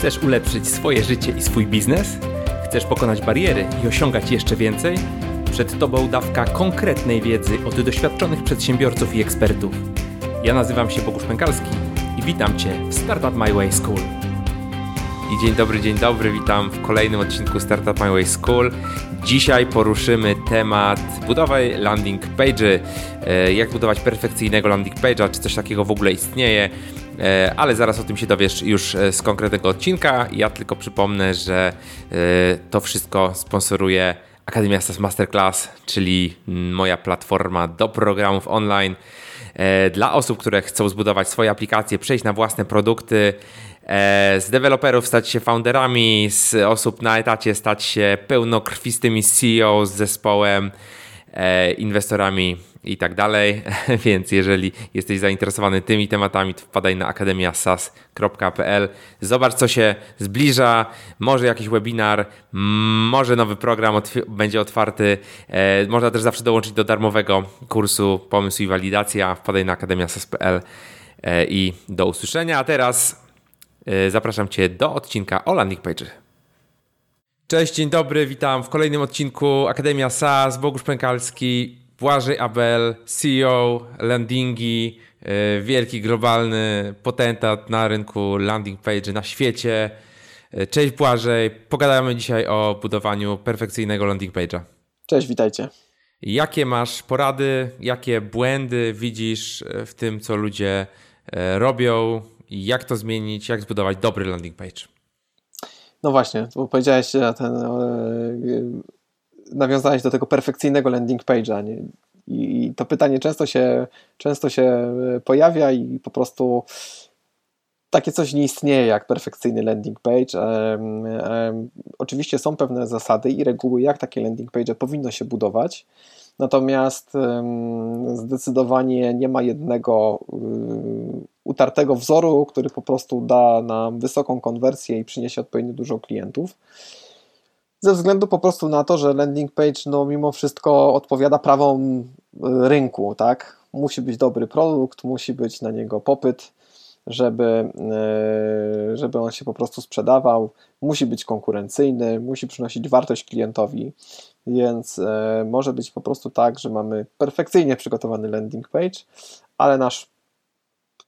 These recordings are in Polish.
Chcesz ulepszyć swoje życie i swój biznes? Chcesz pokonać bariery i osiągać jeszcze więcej? Przed Tobą dawka konkretnej wiedzy od doświadczonych przedsiębiorców i ekspertów. Ja nazywam się Bogusz Pękalski i witam Cię w Startup My Way School. I dzień dobry, dzień dobry, witam w kolejnym odcinku Startup My Way School. Dzisiaj poruszymy temat budowy landing page'y, e, jak budować perfekcyjnego landing page'a, czy coś takiego w ogóle istnieje, e, ale zaraz o tym się dowiesz już e, z konkretnego odcinka. Ja tylko przypomnę, że to wszystko sponsoruje Akademia SAS Masterclass, czyli moja platforma do programów online dla osób, które chcą zbudować swoje aplikacje, przejść na własne produkty, z deweloperów stać się founderami, z osób na etacie stać się pełnokrwistymi CEO z zespołem, inwestorami i tak dalej. Więc jeżeli jesteś zainteresowany tymi tematami, to wpadaj na akademiasas.pl. Zobacz, co się zbliża. Może jakiś webinar, może nowy program otw będzie otwarty. E, można też zawsze dołączyć do darmowego kursu Pomysł i Walidacja. Wpadaj na akademiasas.pl e, i do usłyszenia. A teraz e, zapraszam Cię do odcinka o landing page. Cześć, dzień dobry, witam w kolejnym odcinku Akademia SAS, Bogusz Pękalski. Błażej Abel, CEO Landingi, e, wielki globalny potentat na rynku landing page na świecie. E, cześć Błażej, pogadamy dzisiaj o budowaniu perfekcyjnego landing page'a. Cześć, witajcie. Jakie masz porady, jakie błędy widzisz e, w tym, co ludzie robią i jak to zmienić, jak zbudować dobry landing page? No właśnie, bo powiedziałeś na ten nawiązałeś do tego perfekcyjnego landing page'a. I to pytanie często się, często się e, pojawia i po prostu takie coś nie istnieje jak perfekcyjny landing page. Um, um, oczywiście są pewne zasady i reguły, jak takie landing page powinno się budować. Natomiast um, zdecydowanie nie ma jednego utartego wzoru, który po prostu da nam wysoką konwersję i przyniesie odpowiednio dużo klientów ze względu po prostu na to, że landing page no mimo wszystko odpowiada prawom y, rynku, tak? Musi być dobry produkt, musi być na niego popyt, żeby, y, żeby on się po prostu sprzedawał, musi być konkurencyjny, musi przynosić wartość klientowi, więc y, może być po prostu tak, że mamy perfekcyjnie przygotowany landing page, ale nasz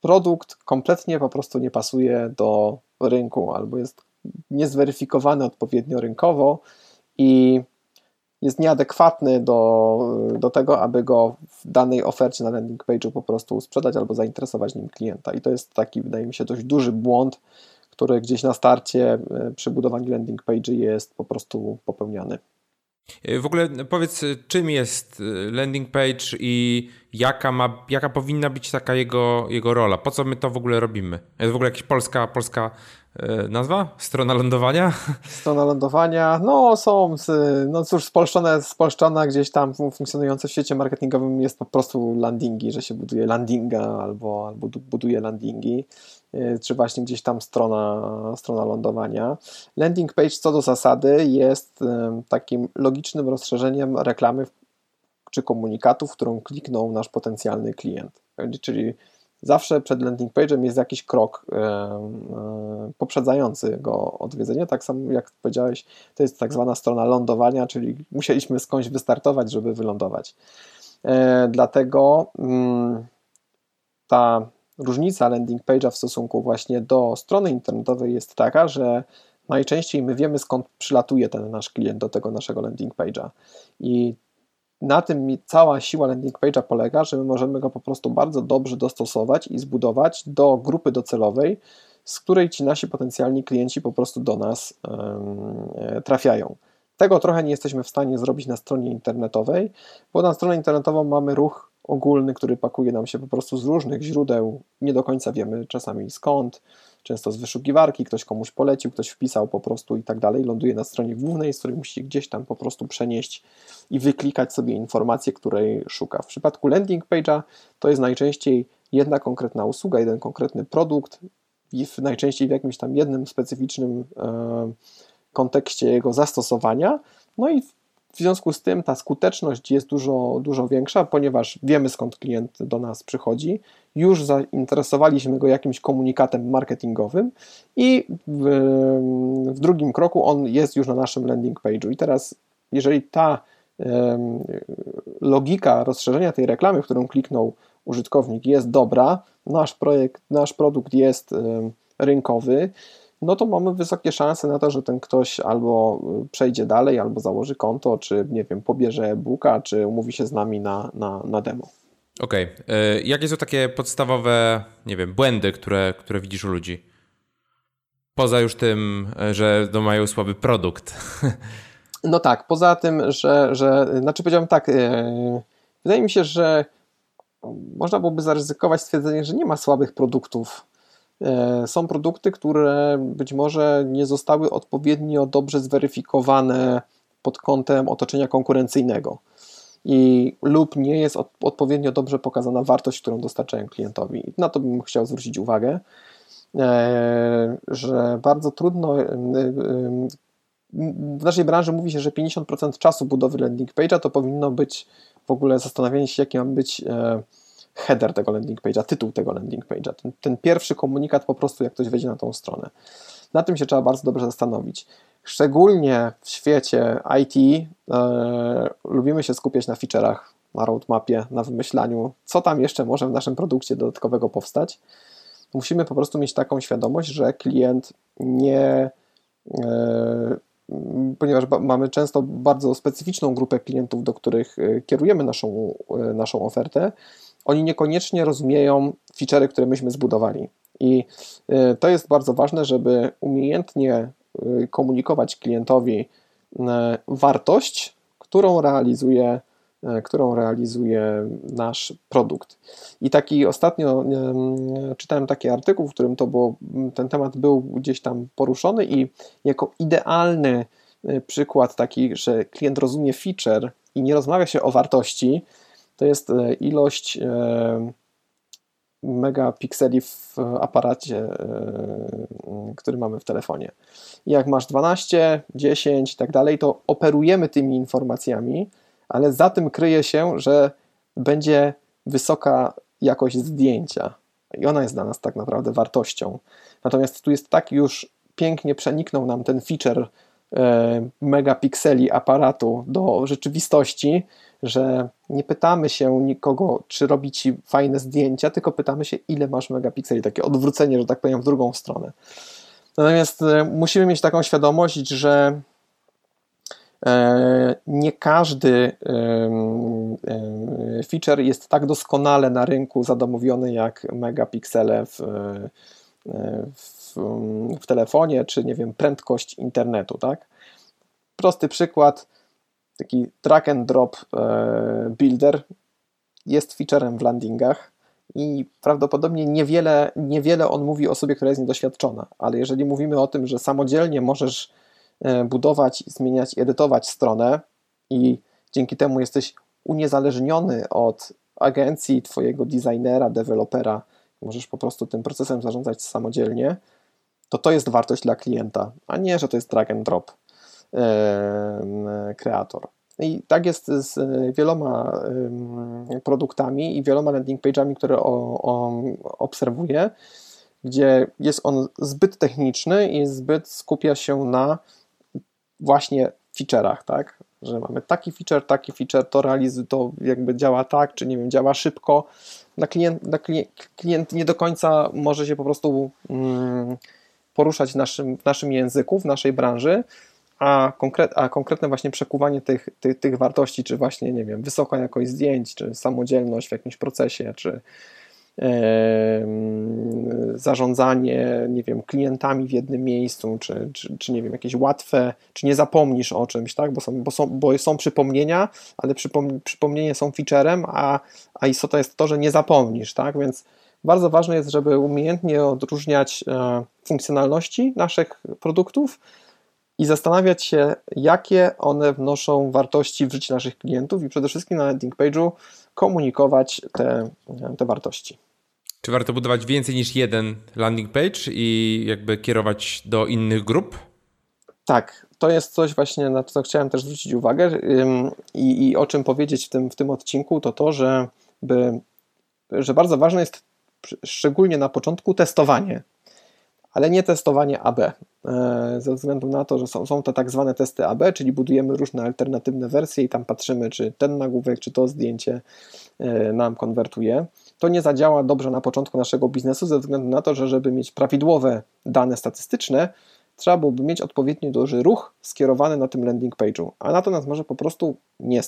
produkt kompletnie po prostu nie pasuje do rynku albo jest niezweryfikowany odpowiednio rynkowo i jest nieadekwatny do, do tego, aby go w danej ofercie na landing page'u po prostu sprzedać albo zainteresować nim klienta. I to jest taki, wydaje mi się, dość duży błąd, który gdzieś na starcie e, przy budowaniu landing page'y jest po prostu popełniany. E, w ogóle powiedz, czym jest e, landing page i jaka, ma, jaka powinna być taka jego, jego rola? Po co my to w ogóle robimy? Jest w ogóle jakaś polska, polska E, nazwa? Strona lądowania? Strona lądowania, no są, no cóż, spolszczone, spolszczona gdzieś tam funkcjonujące w świecie marketingowym jest po prostu landingi, że się buduje landinga albo, albo buduje landingi, e, czy właśnie gdzieś tam strona, strona lądowania. Landing page co do zasady jest e, takim logicznym rozszerzeniem reklamy czy komunikatu, w którą kliknął nasz potencjalny klient. Czyli zawsze przed landing page'em jest jakiś krok e, poprzedzający go odwiedzenie. Tak samo jak powiedziałeś, to jest tak zwana strona lądowania, czyli musieliśmy skądś wystartować, żeby wylądować. E, dlatego mm, ta różnica landing page'a w stosunku właśnie do strony internetowej jest taka, że najczęściej my wiemy skąd przylatuje ten nasz klient do tego naszego landing page'a. I na tym cała siła landing page'a polega, że my możemy go po prostu bardzo dobrze dostosować i zbudować do grupy docelowej, z której ci nasi potencjalni klienci po prostu do nas e, trafiają. Tego trochę nie jesteśmy w stanie zrobić na stronie internetowej, bo na stronie internetową mamy ruch ogólny, który pakuje nam się po prostu z różnych źródeł, nie do końca wiemy czasami skąd, często z wyszukiwarki, ktoś komuś polecił, ktoś wpisał po prostu i tak dalej, ląduje na stronie głównej, z której musi gdzieś tam po prostu przenieść i wyklikać sobie informację, której szuka. W przypadku landing page'a to jest najczęściej jedna konkretna usługa, jeden konkretny produkt i w, najczęściej w jakimś tam jednym specyficznym e, kontekście jego zastosowania. No i w związku z tym ta skuteczność jest dużo, dużo większa, ponieważ wiemy skąd klient do nas przychodzi już zainteresowaliśmy go jakimś komunikatem marketingowym i w, w drugim kroku on jest już na naszym landing page'u. I teraz, jeżeli ta logika rozszerzenia tej reklamy, w którą kliknął użytkownik, jest dobra, nasz projekt, nasz produkt jest rynkowy, no to mamy wysokie szanse na to, że ten ktoś albo przejdzie dalej, albo założy konto, czy nie wiem, pobierze e-booka, czy umówi się z nami na, na, na demo. Okej. Okay. Jakie są takie podstawowe, nie wiem, błędy, które, które widzisz u ludzi? Poza już tym, e, że no mają słaby produkt. No tak, poza tym, że, że znaczy powiedziałem tak, yy, wydaje mi się, że można byłoby zaryzykować stwierdzenie, że nie ma słabych produktów. Yy, są produkty, które być może nie zostały odpowiednio dobrze zweryfikowane pod kątem otoczenia konkurencyjnego i lub nie jest od, odpowiednio dobrze pokazana wartość, którą dostarczają klientowi. Na to bym chciał zwrócić uwagę, e, że bardzo trudno. E, e, w naszej branży mówi się, że 50% czasu budowy landing page'a to powinno być w ogóle zastanawianie się, jaki ma być header tego landing page'a, tytuł tego landing page'a. Ten, ten pierwszy komunikat po prostu, jak ktoś wejdzie na tą stronę. Na tym się trzeba bardzo dobrze zastanowić. Szczególnie w świecie IT e, lubimy się skupiać na feature'ach, na roadmapie, na wymyślaniu, co tam jeszcze może w naszym produkcie dodatkowego powstać. Musimy po prostu mieć taką świadomość, że klient nie. E, ponieważ mamy często bardzo specyficzną grupę klientów, do których e, kierujemy naszą, e, naszą ofertę, oni niekoniecznie rozumieją feature'y, które myśmy zbudowali. I e, to jest bardzo ważne, żeby umiejętnie komunikować klientowi y, wartość, którą realizuje, y, którą realizuje nasz produkt. I taki ostatnio czytałem taki artykuł, w którym to było, ten temat był gdzieś tam poruszony i jako idealny przykład taki, że klient rozumie feature i nie rozmawia się o wartości, to jest ilość megapikseli w aparacie, e, który mamy w telefonie. jak masz 12, 10 i tak dalej, to operujemy tymi informacjami, ale za tym kryje się, że będzie wysoka jakość zdjęcia. I ona jest dla nas tak naprawdę wartością. Natomiast tu jest tak już pięknie przeniknął nam ten feature e, megapikseli aparatu do rzeczywistości, że nie pytamy się nikogo, czy robi ci fajne zdjęcia, tylko pytamy się, ile masz megapikseli, takie odwrócenie, że tak powiem, w drugą stronę. Natomiast e, musimy mieć taką świadomość, że e, nie każdy feature jest tak doskonale na rynku zadomowiony jak megapiksele w, e, w, w telefonie, czy nie wiem, prędkość internetu, tak? Prosty przykład taki drag and drop e, builder. Jest featurem w landingach i prawdopodobnie niewiele, niewiele on mówi o osobie, która jest niedoświadczona, ale jeżeli mówimy o tym, że samodzielnie możesz e, budować, zmieniać, edytować stronę i dzięki temu jesteś uniezależniony od agencji, twojego designera, dewelopera, możesz po prostu tym procesem zarządzać samodzielnie, to to jest wartość dla klienta, a nie, że to jest drag and drop kreator. I tak jest z wieloma produktami i wieloma landing page'ami, które o, o, obserwuję, gdzie jest on zbyt techniczny i zbyt skupia się na właśnie feature'ach, tak? Że mamy taki feature, taki feature, to realizuje, to jakby działa tak, czy nie wiem, działa szybko. Na klient, na klient, klient nie do końca może się po prostu mm, poruszać w naszym, w naszym języku, w naszej branży, a, konkret, a konkretne właśnie przekuwanie tych, tych, tych wartości, czy właśnie, nie wiem, wysoka jakość zdjęć, czy samodzielność w jakimś procesie, czy zarządzanie, nie wiem, klientami w jednym miejscu, czy, czy, czy, nie wiem, jakieś łatwe, czy nie zapomnisz o czymś, tak, bo są, bo są, bo są przypomnienia, ale przypom, przypomnienie są featurem, a, a istota jest to, że nie zapomnisz, tak, więc bardzo ważne jest, żeby umiejętnie odróżniać e, funkcjonalności naszych produktów i zastanawiać się, jakie one wnoszą wartości w życie naszych klientów i przede wszystkim na landing page'u komunikować te, te wartości. Czy warto budować więcej niż jeden landing page i jakby kierować do innych grup? Tak, to jest coś właśnie, na co chciałem też zwrócić uwagę i, i o czym powiedzieć w tym, w tym odcinku, to to, że, by, że bardzo ważne jest szczególnie na początku testowanie, ale nie testowanie AB, ze względu na to, że są, są to tak zwane testy AB, czyli budujemy różne alternatywne wersje i tam patrzymy, czy ten nagłówek, czy to zdjęcie e, nam konwertuje. To nie zadziała dobrze na początku naszego biznesu, ze względu na to, że żeby mieć prawidłowe dane statystyczne, trzeba byłoby mieć odpowiednio duży ruch skierowany na tym landing page'u, a na to nas może po prostu nie,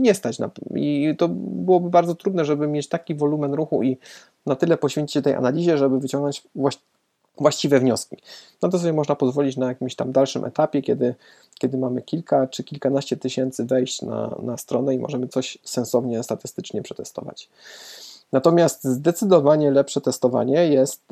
nie stać. Na, I to byłoby bardzo trudne, żeby mieć taki wolumen ruchu i na tyle poświęcić się tej analizie, żeby wyciągnąć właściwe wnioski. No to sobie można pozwolić na jakimś tam dalszym etapie, kiedy, kiedy mamy kilka czy kilkanaście tysięcy wejść na, na stronę i możemy coś sensownie statystycznie przetestować. Natomiast zdecydowanie lepsze testowanie jest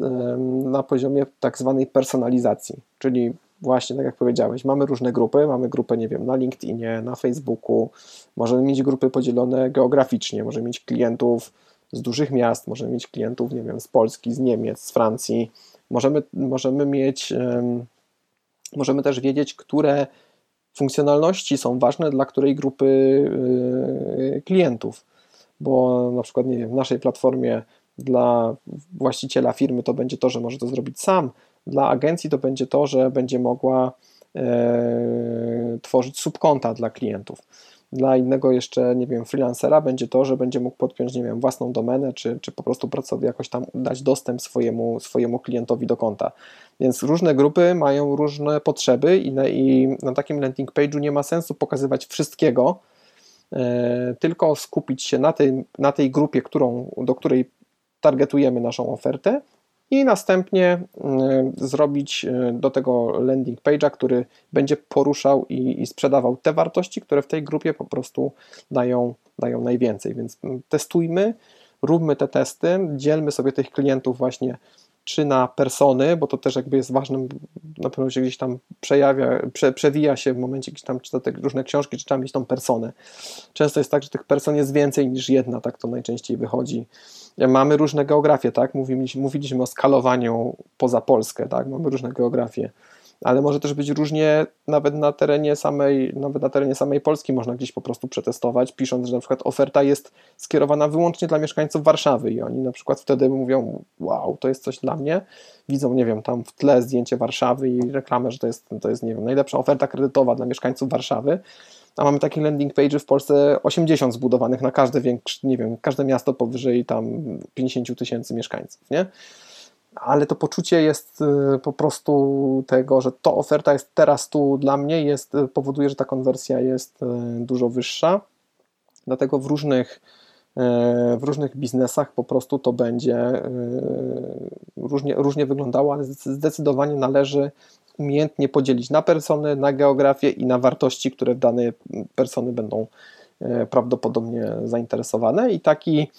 na poziomie tak zwanej personalizacji, czyli właśnie tak jak powiedziałeś, mamy różne grupy, mamy grupę, nie wiem, na LinkedInie, na Facebooku, możemy mieć grupy podzielone geograficznie, możemy mieć klientów z dużych miast, możemy mieć klientów, nie wiem, z Polski, z Niemiec, z Francji, możemy, możemy mieć, możemy też wiedzieć, które funkcjonalności są ważne dla której grupy y, klientów bo na przykład, nie wiem, w naszej platformie dla właściciela firmy to będzie to, że może to zrobić sam, dla agencji to będzie to, że będzie mogła e, tworzyć subkonta dla klientów. Dla innego jeszcze, nie wiem, freelancera będzie to, że będzie mógł podpiąć, nie wiem, własną domenę, czy, czy po prostu pracowi jakoś tam dać dostęp swojemu, swojemu klientowi do konta. Więc różne grupy mają różne potrzeby i na, i na takim landing page'u nie ma sensu pokazywać wszystkiego, E, tylko skupić się na tej, na tej grupie, którą, do której targetujemy naszą ofertę i następnie e, zrobić e, do tego landing page'a, który będzie poruszał i, i, sprzedawał te wartości, które w tej grupie po prostu dają, dają najwięcej. Więc testujmy, róbmy te testy, dzielmy sobie tych klientów właśnie czy na persony, bo to też jakby jest ważnym, na pewno się gdzieś tam przejawia, prze, przewija się w momencie, gdzieś tam czyta te różne książki, czy tam mieć tą personę. Często jest tak, że tych person jest więcej niż jedna, tak to najczęściej wychodzi. Mamy różne geografie, tak? Mówiliśmy, mówiliśmy o skalowaniu poza Polskę, tak? Mamy różne geografie ale może też być różnie nawet na terenie samej, nawet na terenie samej Polski można gdzieś po prostu przetestować, pisząc, że na przykład oferta jest skierowana wyłącznie dla mieszkańców Warszawy i oni na przykład wtedy mówią, wow, to jest coś dla mnie, widzą, nie wiem, tam w tle zdjęcie Warszawy i reklamę, że to jest, to jest nie wiem, najlepsza oferta kredytowa dla mieszkańców Warszawy, a mamy takie landing page w Polsce 80 zbudowanych na każde większe, nie wiem, każde miasto powyżej tam 50 tysięcy mieszkańców, nie? Ale to poczucie jest y, po prostu tego, że to oferta jest teraz tu dla mnie, jest, y, powoduje, że ta konwersja jest y, dużo wyższa. Dlatego w różnych, w różnych biznesach po prostu to będzie różnie, różnie wyglądało, ale zdecydowanie należy umiejętnie podzielić na persony, na geografię i na wartości, które dane persony będą prawdopodobnie zainteresowane. I taki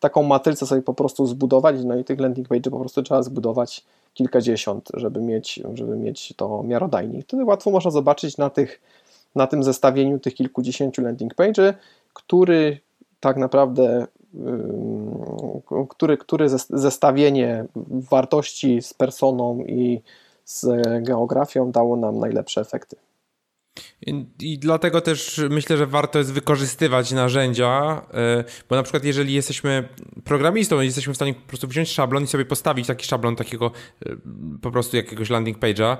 taką matrycę sobie po prostu zbudować, no i tych landing page po prostu trzeba zbudować kilkadziesiąt, żeby mieć, żeby mieć to miarodajnie. Wtedy łatwo można zobaczyć na, tych, na tym zestawieniu tych kilkudziesięciu landing page, który tak naprawdę który, który zestawienie wartości z personą i z geografią dało nam najlepsze efekty. I, dlatego też myślę, że warto jest wykorzystywać narzędzia, e, bo na przykład jeżeli jesteśmy programistą, jesteśmy w stanie po prostu wziąć szablon i sobie postawić taki szablon takiego e, po prostu jakiegoś landing page'a,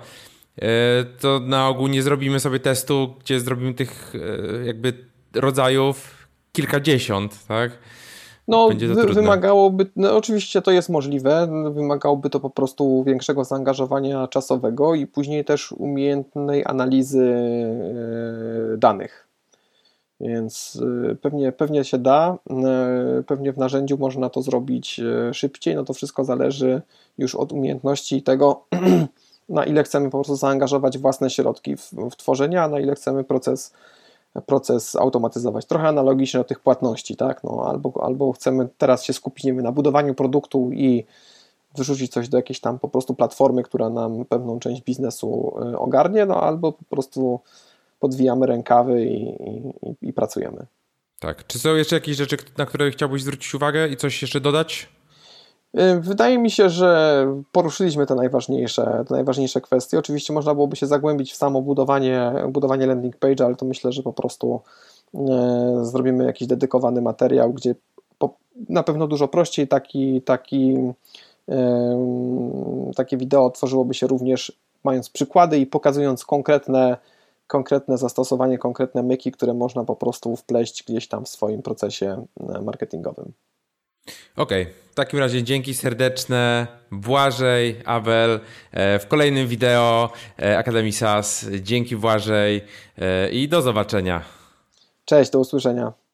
e, to na ogół nie zrobimy sobie testu, gdzie zrobimy tych jakby rodzajów kilkadziesiąt, tak? No, wy, wymagałoby, no oczywiście to jest możliwe, wymagałoby to po prostu większego zaangażowania czasowego i później też umiejętnej analizy e, danych. Więc e, pewnie, pewnie się da, e, pewnie w narzędziu można to zrobić szybciej, no to wszystko zależy już od umiejętności i tego, na ile chcemy po prostu zaangażować własne środki w, w tworzenie, a na ile chcemy proces proces automatyzować. Trochę analogicznie do tych płatności, tak? No, albo, albo chcemy teraz się skupić nie wiem, na budowaniu produktu i wyrzucić coś do jakiejś tam po prostu platformy, która nam pewną część biznesu y, ogarnie, no albo po prostu podwijamy rękawy i, i, i pracujemy. Tak. Czy są jeszcze jakieś rzeczy, na które chciałbyś zwrócić uwagę i coś jeszcze dodać? Y, wydaje mi się, że poruszyliśmy te najważniejsze, te najważniejsze kwestie. Oczywiście można byłoby się zagłębić w samo budowanie, budowanie landing page, ale to myślę, że po prostu y, zrobimy jakiś dedykowany materiał, gdzie na pewno dużo prościej. Taki, taki, takie wideo tworzyłoby się również mając przykłady i pokazując konkretne, konkretne zastosowanie, konkretne myki, które można po prostu wpleść gdzieś tam w swoim procesie e, marketingowym. Okej, okay. w takim razie dzięki serdeczne. Błażej, Abel. E, w kolejnym wideo e, Akademii SAS. Dzięki Błażej i do zobaczenia. Cześć, do usłyszenia.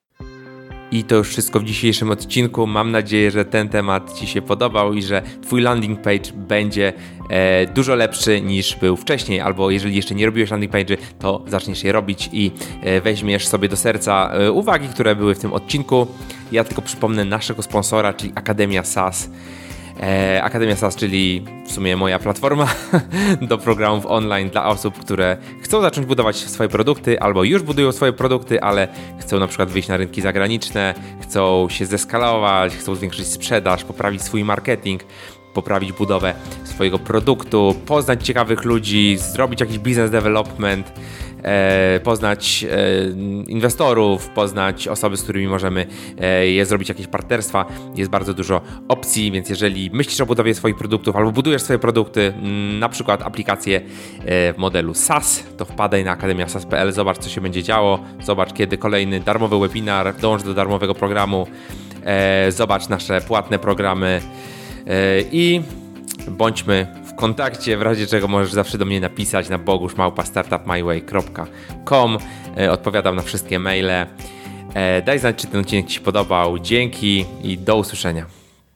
I to już wszystko w dzisiejszym odcinku. Mam nadzieję, że ten temat Ci się podobał i że Twój landing page będzie e, dużo lepszy niż był wcześniej, albo jeżeli jeszcze nie robiłeś landing page'y, to zaczniesz je robić i e, weźmiesz sobie do serca e, uwagi, które były w tym odcinku. Ja tylko przypomnę naszego sponsora, czyli Akademia SAS. E, Akademia SAS, czyli w sumie moja platforma do programów online dla osób, które chcą zacząć budować swoje produkty albo już budują swoje produkty, ale chcą na przykład wyjść na rynki zagraniczne, chcą się zeskalować, chcą zwiększyć sprzedaż, poprawić swój marketing poprawić budowę swojego produktu, poznać ciekawych ludzi, zrobić jakiś business development, e, poznać e, inwestorów, poznać osoby, z którymi możemy e, je zrobić jakieś partnerstwa. Jest bardzo dużo opcji, więc jeżeli myślisz o budowie swoich produktów albo budujesz swoje produkty, mm, na przykład aplikacje w modelu SaaS, to wpadaj na akademiasas.pl, zobacz co się będzie działo, zobacz kiedy kolejny darmowy webinar, dołącz do darmowego programu, zobacz nasze płatne programy. I bądźmy w kontakcie, w razie czego możesz zawsze do mnie napisać na boguszmałpa.startupmyway.com e, Odpowiadam na wszystkie maile. E, daj znać, czy ten odcinek Ci się podobał. Dzięki i do usłyszenia.